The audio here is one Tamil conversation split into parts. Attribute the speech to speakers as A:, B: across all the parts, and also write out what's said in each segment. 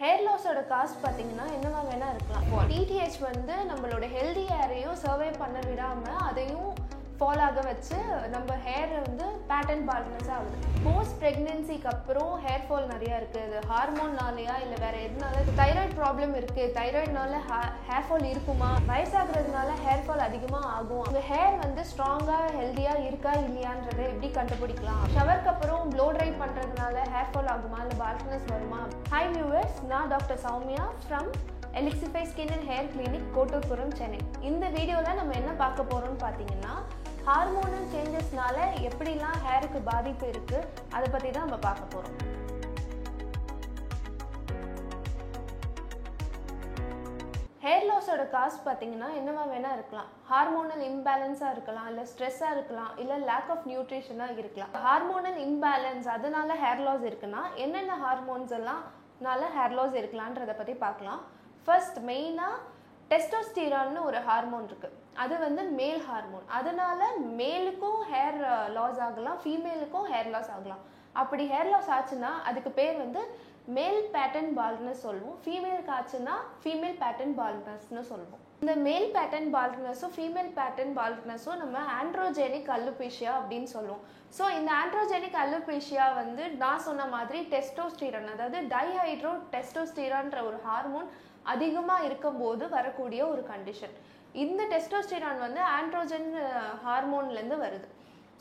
A: ஹேர் லாஸோட காஸ்ட் பார்த்தீங்கன்னா என்னவா வேணா இருக்கலாம். டிடிஹெச் வந்து நம்மளோட ஹெல்தி ஹேரையும் சர்வே பண்ண விடாமல் அதையும் ஃபால் ஆக வச்சு நம்ம ஹேர் வந்து பேட்டர்ன் பால்னஸ் ஆகுது. போஸ்ட் ப்ரெக்னென்சிக்கு அப்புறம் ஹேர் ஃபால் நிறையா இருக்குது இது ஹார்மோன்னாலையா இல்லை வேற எதுனால? தைராய்டு ப்ராப்ளம் இருக்குது தைராய்டுனால ஹேர் ஃபால் இருக்குமா? வயசாகிறதுனால ஹேர் ஃபால் அதிகமாக ஆகும். உங்கள் ஹேர் வந்து ஸ்ட்ராங்காக ஹெல்த்தியாக இருக்கா இல்லையான்றதை எப்படி கண்டுபிடிக்கலாம்? ஷவருக்கு அப்புறம் ப்ளோ ட்ரை பண்ணுறதுனால ஹேர் ஃபால் ஆகுமா? இல்லை பால்னஸ் வருமா? ஹை வியூவர்ஸ் நான் doctor Soumya from Elixify skin and hair clinic Kotturpuram Chennai. இந்த வீடியோவில் நம்ம என்ன பார்க்க போகிறோம்னு பார்த்தீங்கன்னா ஹார்மோனல் சேஞ்சஸ்னால எப்படிலாம் ஹேருக்கு பாதிப்பு இருக்குது அதை பற்றி தான் நம்ம பார்க்க போகிறோம் ஹேர் லாஸோட காஸ்ட் பார்த்தீங்கன்னா என்னவா வேணா இருக்கலாம். ஹார்மோனல் இம்பேலன்ஸாக இருக்கலாம் இல்லை ஸ்ட்ரெஸ்ஸாக இருக்கலாம் இல்லை லேக் ஆஃப் நியூட்ரிஷனாக இருக்கலாம். ஹார்மோனல் இம்பேலன்ஸ் அதனால ஹேர் லாஸ் இருக்குன்னா என்னென்ன ஹார்மோன்ஸ் எல்லாம் ஹேர் லாஸ் இருக்கலான்றதை பற்றி பார்க்கலாம். ஃபர்ஸ்ட் மெயினாக டெஸ்டோஸ்டீரான்னு ஒரு ஹார்மோன் இருக்குது அது வந்து மேல் ஹார்மோன் அதனால மேலுக்கும் ஹேர் லாஸ் ஆகலாம் ஃபீமேலுக்கும் ஹேர் லாஸ் ஆகலாம். அப்படி ஹேர் லாஸ் ஆச்சுன்னா அதுக்கு பேர் வந்து மேல் பேட்டர்ன் பால்னஸ் சொல்லுவோம். ஃபீமேலுக்கு ஆச்சுன்னா ஃபீமேல் பேட்டர்ன் பால்னஸ்னு சொல்லுவோம். இந்த மேல் பேட்டர்ன் பால்னஸும் ஃபீமேல் பேட்டர்ன் பால்க்னஸும் நம்ம ஆண்ட்ரோஜெனிக் அல்லுபேஷியா அப்படின்னு சொல்லுவோம். ஸோ இந்த ஆண்ட்ரோஜெனிக் அல்லுபேஷியா வந்து நான் சொன்ன மாதிரி டெஸ்டோஸ்டீரான் அதாவது டைஹைட்ரோ டெஸ்டோஸ்டீரான்ற ஒரு ஹார்மோன் அதிகமாக இருக்கும்போது வரக்கூடிய ஒரு கண்டிஷன் இந்த டெஸ்டோஸ்டிரான் வந்து ஆண்ட்ரோஜன் ஹார்மோன்லேருந்து வருது.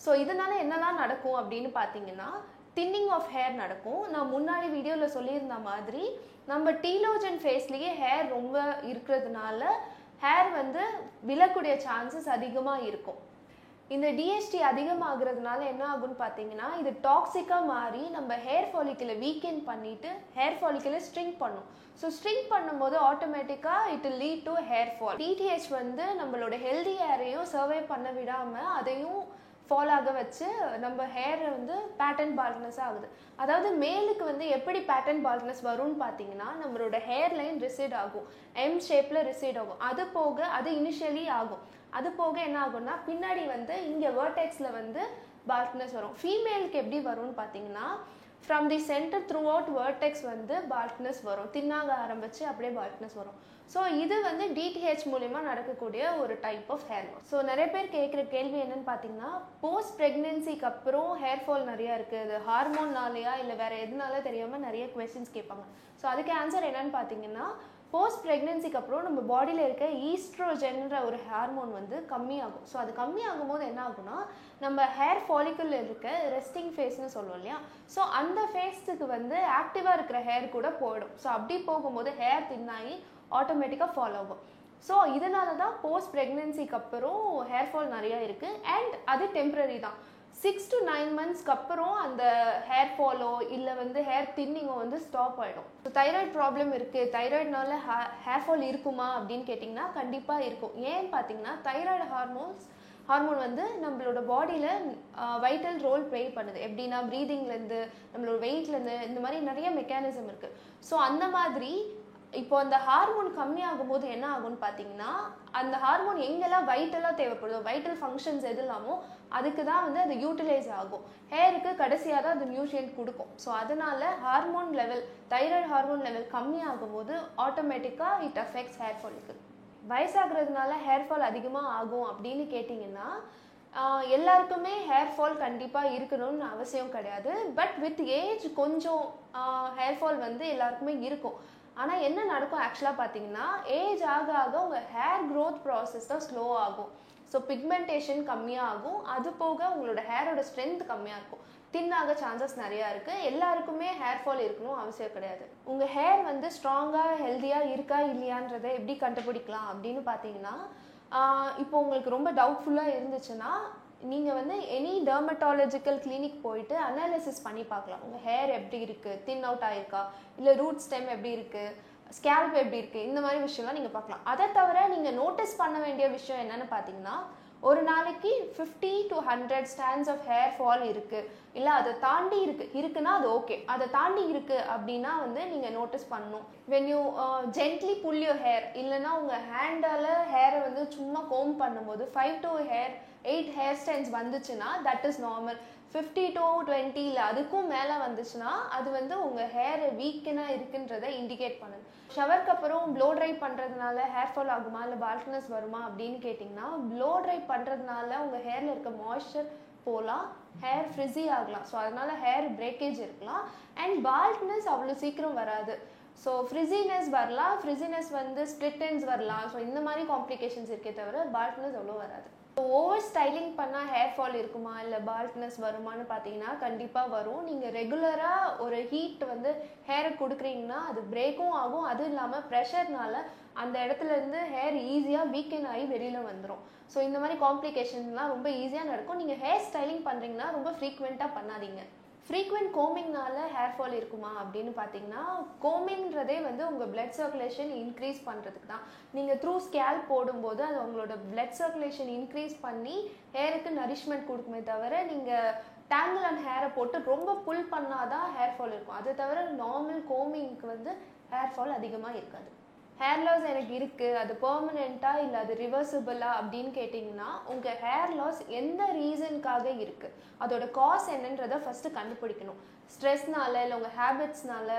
A: ஸோ இதனால என்னெல்லாம் நடக்கும் அப்படின்னு பார்த்தீங்கன்னா தின்னிங் ஆஃப் ஹேர் நடக்கும். நான் முன்னாடி வீடியோவில் சொல்லியிருந்த மாதிரி நம்ம டீலோஜன் ஃபேஸ்லேயே ஹேர் ரொம்ப இருக்கிறதுனால ஹேர் வந்து விழக்கூடிய சான்சஸ் அதிகமாக இருக்கும். இந்த டிஎஸ்டி அதிகமாகிறதுனால என்ன ஆகும்னு பார்த்தீங்கன்னா இது டாக்ஸிக்காக மாறி நம்ம ஹேர் ஃபாலிக்கிளை வீக்கெண்ட் பண்ணிட்டு ஹேர் ஃபாலிக்கிளை ஸ்ட்ரிங் பண்ணும். ஸோ ஸ்ட்ரிங் பண்ணும்போது ஆட்டோமேட்டிக்காக it lead to hair fall DHT வந்து நம்மளோட ஹெல்தி ஹேரையும் சர்வே பண்ண விடாமல் அதையும் ஃபால் ஆக வச்சு நம்ம ஹேர் வந்து பேட்டர்ன் பால்னஸ் ஆகுது. அதாவது மேலுக்கு வந்து எப்படி பேட்டர்ன் பால்னஸ் வரும்னு பார்த்தீங்கன்னா நம்மளோட ஹேர் லைன் ரிசைட் ஆகும். எம் ஷேப்பில் ரிசைட் ஆகும். அது போக அது இனிஷியலி ஆகும். அது போக என்ன ஆகும்னா பின்னாடி வந்து இங்கே வேர்டெக்ஸில் வந்து பால்ட்னஸ் வரும். ஃபீமேலுக்கு எப்படி வரும்னு பார்த்தீங்கன்னா from the centre through out vertex வந்து பால்ட்னஸ் வரும். தின்னாக ஆரம்பித்து அப்படியே பால்ட்னஸ் வரும். ஸோ இது வந்து டிடிஹெச் மூலிமா நடக்கக்கூடிய ஒரு type of hair loss so நிறைய பேர் கேட்குற கேள்வி என்னன்னு பார்த்தீங்கன்னா போஸ்ட் ப்ரெக்னென்சிக்கு அப்புறம் ஹேர் ஃபால் நிறையா இருக்குது ஹார்மோன்னாலேயா ஹார்மோன்னாலையா இல்லை வேறு எதுனால தெரியாமல் நிறைய கொஸ்டின்ஸ் கேட்பாங்க. ஸோ அதுக்கு ஆன்சர் என்னன்னு பார்த்தீங்கன்னா போஸ்ட் ப்ரெக்னென்சிக்கு அப்புறம் நம்ம பாடியில் இருக்க ஈஸ்ட்ரோஜென்ற ஒரு ஹார்மோன் வந்து கம்மியாகும். ஸோ அது கம்மியாகும் போது என்ன ஆகும்னா நம்ம ஹேர் ஃபாலிக்கல் இருக்க ரெஸ்டிங் ஃபேஸ்னு சொல்லுவோம் இல்லையா? ஸோ அந்த ஃபேஸுக்கு வந்து ஆக்டிவாக இருக்கிற ஹேர் கூட போயிடும். ஸோ அப்படி போகும்போது ஹேர் தின்னாகி ஆட்டோமேட்டிக்காக ஃபாலோ ஆகும். ஸோ இதனால தான் போஸ்ட் ப்ரெக்னென்சிக்கு அப்புறம் ஹேர் ஃபால் நிறையா இருக்குது அண்ட் அது டெம்ப்ரரி தான். சிக்ஸ் டு நைன் மந்த்ஸ்க்கு அப்புறம் அந்த ஹேர் ஃபாலோ இல்லை வந்து ஹேர் தின்னிங்கோ வந்து ஸ்டாப் ஆகிடும் ஸோ தைராய்டு ப்ராப்ளம் இருக்குது தைராய்டுனால ஹேர் ஃபால் இருக்குமா அப்படின்னு கேட்டிங்கன்னா கண்டிப்பாக இருக்கும். ஏன்னு பார்த்தீங்கன்னா தைராய்டு ஹார்மோன்ஸ் ஹார்மோன் வந்து நம்மளோட பாடியில் வைட்டல் ரோல் ப்ளே பண்ணுது. எப்படின்னா ப்ரீதிங்லேருந்து நம்மளோட வெயிட்லேருந்து இந்த மாதிரி நிறைய மெக்கானிசம் இருக்குது ஸோ அந்த மாதிரி இப்போ அந்த ஹார்மோன் கம்மியாகும் போது என்ன ஆகும்னு பார்த்தீங்கன்னா அந்த ஹார்மோன் எங்கெல்லாம் வைட்டலாக தேவைப்படுதோ வைட்டல் ஃபங்க்ஷன்ஸ் எது இல்லாமோ அதுக்கு தான் வந்து அது யூட்டிலைஸ் ஆகும். ஹேருக்கு கடைசியாக தான் அது நியூட்ரியன்ட் கொடுக்கும். ஸோ அதனால hormone level thyroid hormone level கம்மியாகும் போது ஆட்டோமேட்டிக்காக இட் அஃபெக்ட்ஸ் ஹேர் ஃபாலுக்கு வயசாகிறதுனால ஹேர் ஃபால் அதிகமாக ஆகும் அப்படின்னு கேட்டிங்கன்னா எல்லாருக்குமே ஹேர் ஃபால் கண்டிப்பாக இருக்கணும்னு அவசியம் கிடையாது. பட் வித் ஏஜ் கொஞ்சம் ஹேர் ஃபால் வந்து எல்லாருக்குமே இருக்கும். ஆனால் என்ன நடக்கும் ஆக்சுவலாக பார்த்தீங்கன்னா ஏஜ் ஆக ஆக உங்கள் ஹேர் க்ரோத் ப்ராசஸ் தான் ஸ்லோ ஆகும். ஸோ பிக்மெண்டேஷன் கம்மியாகும். அது போக உங்களோட ஹேரோட ஸ்ட்ரென்த் கம்மியாக இருக்கும் தின்னாக சான்சஸ் நிறையா இருக்குது எல்லாருக்குமே ஹேர் ஃபால் இருக்கணும் அவசியம் கிடையாது. உங்கள் ஹேர் வந்து ஸ்ட்ராங்காக ஹெல்த்தியாக இருக்கா இல்லையான்றதை எப்படி கண்டுபிடிக்கலாம் அப்படின்னு பார்த்தீங்கன்னா இப்போ உங்களுக்கு ரொம்ப டவுட்ஃபுல்லாக இருந்துச்சுன்னா நீங்கள் வந்து எனி டெர்மட்டாலஜிக்கல் கிளினிக் போயிட்டு அனாலிசிஸ் பண்ணி பார்க்கலாம். உங்கள் ஹேர் எப்படி இருக்குது தின் அவுட் ஆயிருக்கா? இல்லை ரூட் ஸ்டெம் எப்படி இருக்குது ஸ்கேல்ப் எப்படி இருக்குது இந்த மாதிரி விஷயம்லாம் நீங்கள் பார்க்கலாம். அதை தவிர நீங்கள் நோட்டீஸ் பண்ண வேண்டிய விஷயம் என்னென்னு பார்த்தீங்கன்னா ஒரு நாளைக்கு fifty to hundred strands of hair fall இருக்குது இல்லை அதை தாண்டி இருக்குது இருக்குன்னா அது ஓகே அதை தாண்டி இருக்குது அப்படின்னா வந்து நீங்கள் நோட்டீஸ் பண்ணணும். When you gently pull your hair இல்லைன்னா உங்கள் ஹேண்டால் ஹேரை வந்து சும்மா கோம் பண்ணும்போது five to hair eight hair styles வந்துச்சுன்னா that is normal fifty to twenty இல்லை அதுக்கும் மேலே வந்துச்சுன்னா அது வந்து உங்கள் ஹேர் வீக்கனாக இருக்குன்றதை இண்டிகேட் பண்ணுது. ஷவருக்கு அப்புறம் ப்ளோ ட்ரை பண்ணுறதுனால ஹேர் ஃபால் ஆகுமா? இல்லை பால்ட்னஸ் வருமா? அப்படின்னு கேட்டிங்கன்னா ப்ளோ ட்ரை பண்ணுறதுனால உங்கள் ஹேரில் இருக்க மாய்ஸ்சர் போகலாம் ஹேர் ஃப்ரிஸி ஆகலாம். ஸோ அதனால ஹேர் பிரேக்கேஜ் இருக்கலாம். அண்ட் பால்ட்னஸ் அவ்வளோ சீக்கிரம் வராது. ஸோ ஃப்ரிஸினஸ் வரலாம். ஃப்ரிஸினஸ் வந்து ஸ்ப்ளிட்டன்ஸ் வரலாம். ஸோ இந்த மாதிரி காம்ப்ளிகேஷன்ஸ் இருக்கே தவிர பால்ட்னஸ் அவ்வளோ வராது. ஓவர் ஸ்டைலிங் பண்ணால் ஹேர் ஃபால் இருக்குமா? இல்லை பால்ட்னஸ் வருமான்னு பார்த்தீங்கன்னா கண்டிப்பாக வரும். நீங்கள் ரெகுலராக ஒரு ஹீட் வந்து ஹேருக்கு கொடுக்குறீங்கன்னா அது பிரேக்கும் ஆகும். அதுவும் இல்லாமல் ப்ரெஷர்னால அந்த இடத்துல இருந்து ஹேர் ஈஸியாக வீக்கெண்ட் ஆகி வெளியில் வந்துடும் ஸோ இந்த மாதிரி காம்ப்ளிகேஷன்லாம் ரொம்ப ஈஸியாக நடக்கும். நீங்கள் ஹேர் ஸ்டைலிங் பண்ணுறீங்கன்னா ரொம்ப ஃப்ரீக்வெண்ட்டாக பண்ணாதீங்க. ஃப்ரீக்வெண்ட் கோமிங்னால ஹேர் ஃபால் இருக்குமா அப்படின்னு பார்த்தீங்கன்னா கோமிங்ன்றதே வந்து உங்கள் பிளட் சர்க்குலேஷன் இன்க்ரீஸ் பண்ணுறதுக்கு தான். நீங்கள் த்ரூ ஸ்கேல் போடும்போது அது உங்களோட பிளட் சர்க்குலேஷன் இன்க்ரீஸ் பண்ணி ஹேருக்கு நரிஷ்மெண்ட் கொடுக்குமே தவிர நீங்கள் டேங்கிள் அண்ட் ஹேரை போட்டு ரொம்ப புல் பண்ணாதான் ஹேர் ஃபால் இருக்கும். அதை தவிர நார்மல் கோமிங்க்கு வந்து ஹேர் ஃபால் அதிகமாக இருக்காது. ஹேர் லாஸ் எனக்கு இருக்குது அது பர்மனெண்ட்டாக இல்லை அது ரிவர்சிபிளா அப்படின்னு கேட்டிங்கன்னா உங்கள் ஹேர் லாஸ் எந்த ரீசனுக்காக இருக்குது அதோட காஸ் என்னன்றதை ஃபஸ்ட்டு கண்டுபிடிக்கணும். ஸ்ட்ரெஸ்னால இல்லை உங்கள் ஹேபிட்ஸ்னால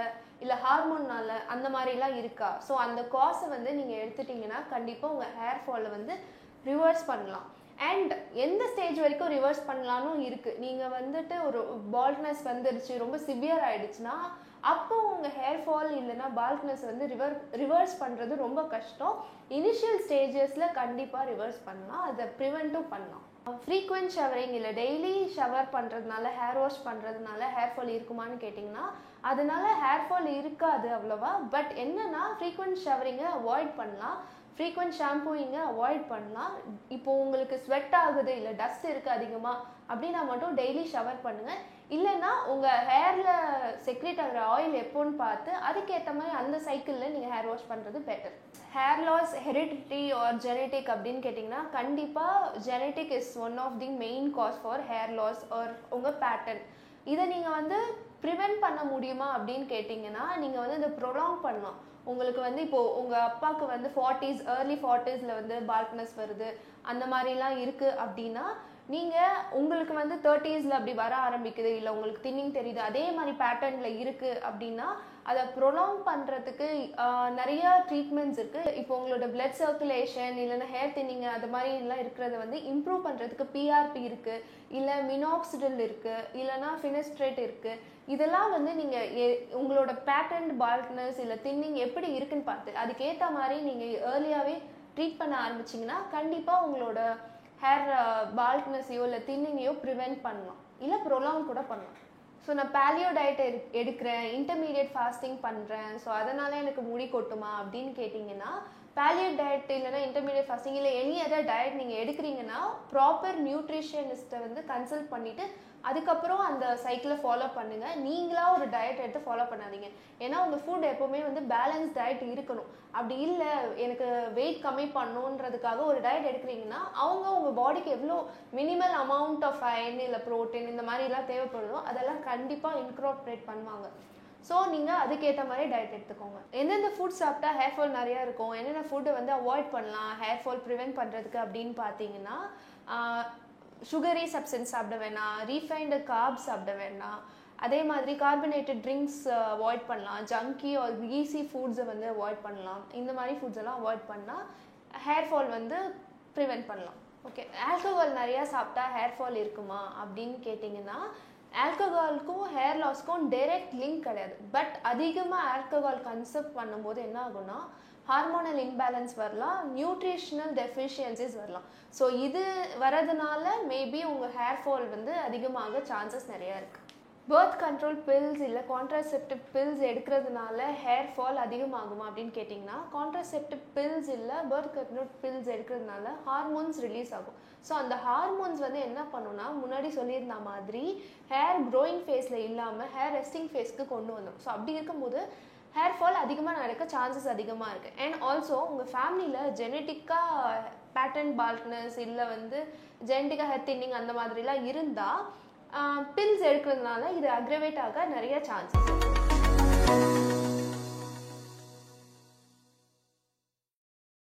A: இல்லை ஹார்மோன்னால அந்த மாதிரிலாம் இருக்கா? ஸோ அந்த காசை வந்து நீங்கள் எடுத்துட்டிங்கன்னா கண்டிப்பாக உங்கள் ஹேர் ஃபாலை வந்து ரிவர்ஸ் பண்ணலாம். அண்ட் எந்த ஸ்டேஜ் வரைக்கும் ரிவர்ஸ் பண்ணலான்னு இருக்குது நீங்கள் வந்துட்டு ஒரு பால்ட்னஸ் வந்துருச்சு ரொம்ப சிவியர் ஆயிடுச்சுன்னா அப்போ உங்கள் ஹேர் ஃபால் இல்லைன்னா பால்ட்னஸ் வந்து ரிவர் ரிவர்ஸ் பண்ணுறது ரொம்ப கஷ்டம். இனிஷியல் ஸ்டேஜஸில் கண்டிப்பாக ரிவர்ஸ் பண்ணலாம். அதை ப்ரிவெண்ட்டும் பண்ணலாம். ஃப்ரீக்வெண்ட் ஷவரிங் இல்லை டெய்லி ஷவர் பண்ணுறதுனால ஹேர் வாஷ் பண்ணுறதுனால ஹேர் ஃபால் இருக்குமான்னு கேட்டிங்கன்னா அதனால ஹேர் ஃபால் இருக்காது அவ்வளோவா. பட் என்னென்னா ஃப்ரீக்வெண்ட் ஷவரிங்கை அவாய்ட் பண்ணலாம். ஃப்ரீக்வெண்ட் ஷாம்பூயிங்கை அவாய்ட் பண்ணலாம் இப்போ உங்களுக்கு ஸ்வெட் ஆகுது இல்லை டஸ்ட் இருக்குது அதிகமாக அப்படின்னா மட்டும் டெய்லி ஷவர் பண்ணுங்கள் இல்லைன்னா உங்கள் ஹேரில் செக்ரேட் ஆகிற ஆயில் எப்போன்னு பார்த்து அதுக்கேற்ற மாதிரி அந்த சைக்கிளில் நீங்கள் ஹேர் வாஷ் பண்ணுறது better hair loss heredity or genetic அப்படின்னு கேட்டிங்கன்னா கண்டிப்பாக genetic is one of the main cause for hair loss or உங்கள் பேட்டர்ன் இதை நீங்கள் வந்து ப்ரிவெண்ட் பண்ண முடியுமா அப்படின்னு கேட்டிங்கன்னா நீங்கள் வந்து இதை ப்ரொலாங் பண்ணலாம். உங்களுக்கு வந்து இப்போது உங்கள் அப்பாவுக்கு வந்து ஃபார்ட்டிஸ் ஏர்லி ஃபார்ட்டிஸில் வந்து பார்க்னஸ் வருது. அந்த மாதிரிலாம் இருக்குது அப்படின்னா நீங்கள் உங்களுக்கு வந்து தேர்ட்டிஸில் அப்படி வர ஆரம்பிக்குது இல்லை உங்களுக்கு தின்னிங் தெரியுது அதே மாதிரி பேட்டர்னில் இருக்குது அப்படின்னா அதை ப்ரொலாங் பண்ணுறதுக்கு நிறைய ட்ரீட்மெண்ட்ஸ் இருக்குது இப்போ உங்களோட பிளட் சர்க்குலேஷன் இல்லைன்னா ஹேர் தின்னிங் அது மாதிரிலாம் இருக்கிறத வந்து இம்ப்ரூவ் பண்ணுறதுக்கு பிஆர்பி இருக்குது இல்லை மினாக்சிடல் இருக்குது இல்லைன்னா ஃபினஸ்ட்ரேட் இருக்குது இதெல்லாம் வந்து நீங்கள் உங்களோட பேட்டர்ன் பால்ட்னஸ் இல்லை தின்னிங் எப்படி இருக்குன்னு பார்த்து அதுக்கேற்ற மாதிரி நீங்கள் ஏர்லியாகவே ட்ரீட் பண்ண ஆரம்பிச்சிங்கன்னா கண்டிப்பாக உங்களோட ஹேர் பால்ட்னஸையோ இல்லை தின்னிங்கையோ ப்ரிவெண்ட் பண்ணலாம். இல்லை ப்ரொலாங் கூட பண்ணலாம். ஸோ நான் பேலியோ டயட் எடு எடுக்கிறேன். இன்டர்மீடியட் ஃபாஸ்டிங் பண்ணுறேன் ஸோ அதனால் எனக்கு முடி கொட்டுமா அப்படின்னு கேட்டிங்கன்னா பேலியோ டயட் இல்லைனா இன்டர்மீடியட் ஃபாஸ்டிங் இல்லை எனி அதர் டயட் நீங்கள் எடுக்கிறீங்கன்னா ப்ராப்பர் நியூட்ரிஷனிஸ்ட்டை வந்து கன்சல்ட் பண்ணிவிட்டு அதுக்கப்புறம் அந்த சைக்கிளை ஃபாலோ பண்ணுங்கள் நீங்களாக ஒரு டயட் எடுத்து ஃபாலோ பண்ணாதீங்க. ஏன்னா உங்கள் ஃபுட் எப்போவுமே வந்து பேலன்ஸ் டயட் இருக்கணும். அப்படி இல்லை எனக்கு வெயிட் கம்மி பண்ணணுன்றதுக்காக ஒரு டயட் எடுக்கிறீங்கன்னா அவங்க உங்கள் பாடிக்கு எவ்வளோ மினிமல் அமௌண்ட் ஆஃப் அயன் இல்லை ப்ரோட்டீன் இந்த மாதிரிலாம் தேவைப்படுதோ அதெல்லாம் கண்டிப்பாக இன்க்ராப்ரேட் பண்ணுவாங்க. ஸோ நீங்கள் அதுக்கேற்ற மாதிரி டயட் எடுத்துக்கோங்க. எந்தெந்த ஃபுட் சாப்பிட்டா ஹேர் ஃபால் நிறையா இருக்கும்? என்னென்ன ஃபுட்டை வந்து அவாய்ட் பண்ணலாம்? ஹேர் ஃபால் ப்ரிவெண்ட் பண்ணுறதுக்கு அப்படின்னு பார்த்தீங்கன்னா சுகரி சப்ஸ்டன்ஸ் சாப்பிட வேணாம் ரீஃபைண்டு கார்ப் சாப்பிட வேணாம். அதே மாதிரி கார்பனேட்டட் ட்ரிங்க்ஸ் அவாய்ட் பண்ணலாம். ஜங்கி ஆர் ஈஸி ஃபுட்ஸை வந்து அவாய்ட் பண்ணலாம். இந்த மாதிரி ஃபுட்ஸ் எல்லாம் அவாய்ட் பண்ணால் ஹேர் ஃபால் வந்து ப்ரிவெண்ட் பண்ணலாம். ஓகே ஆல்கஹால் நிறையா சாப்பிட்டா ஹேர் ஃபால் இருக்குமா அப்படின்னு கேட்டிங்கன்னா ஆல்கஹாலுக்கும் ஹேர் லாஸ்க்கும் டைரக்ட் லிங்க் கிடையாது. பட் அதிகமாக ஆல்கஹால் கன்செப்ட் பண்ணும்போது என்ன ஆகும்னா ஹார்மோனல் இன்பேலன்ஸ் வரலாம் நியூட்ரிஷனல் டெஃபிஷியன்சிஸ் வரலாம். ஸோ இது வரதுனால மேபி உங்கள் ஹேர் ஃபால் வந்து அதிகமாக சான்சஸ் நிறையா இருக்குது பேர்த் கண்ட்ரோல் பில்ஸ் இல்லை கான்ட்ராசெப்டிவ் பில்ஸ் எடுக்கிறதுனால ஹேர் ஃபால் அதிகமாகுமா அப்படின்னு கேட்டிங்கன்னா கான்ட்ராசெப்டிவ் பில்ஸ் இல்லை பேர்த் கண்ட்ரோல் பில்ஸ் எடுக்கிறதுனால ஹார்மோன்ஸ் ரிலீஸ் ஆகும். ஸோ அந்த ஹார்மோன்ஸ் வந்து என்ன பண்ணுன்னா முன்னாடி சொல்லியிருந்த மாதிரி ஹேர் க்ரோயிங் ஃபேஸில் இல்லாமல் ஹேர் ரெஸ்டிங் ஃபேஸ்க்கு கொண்டு வந்தோம் ஸோ அப்படி இருக்கும்போது ஹேர் ஃபால் அதிகமாக நடக்க சான்சஸ் அதிகமாக இருக்குது அண்ட் ஆல்சோ உங்கள் ஃபேமிலியில் ஜெனட்டிக்காக பேட்டர்ன் பால்ட்னஸ் இல்லை வந்து ஜெனட்டிக்காக ஹேர் தின்னிங் அந்த மாதிரிலாம் இருந்தால் பில்ஸ் எடுக்கிறதுனால இது அக்ரவேட் ஆக நிறைய சான்சஸ் இருக்குது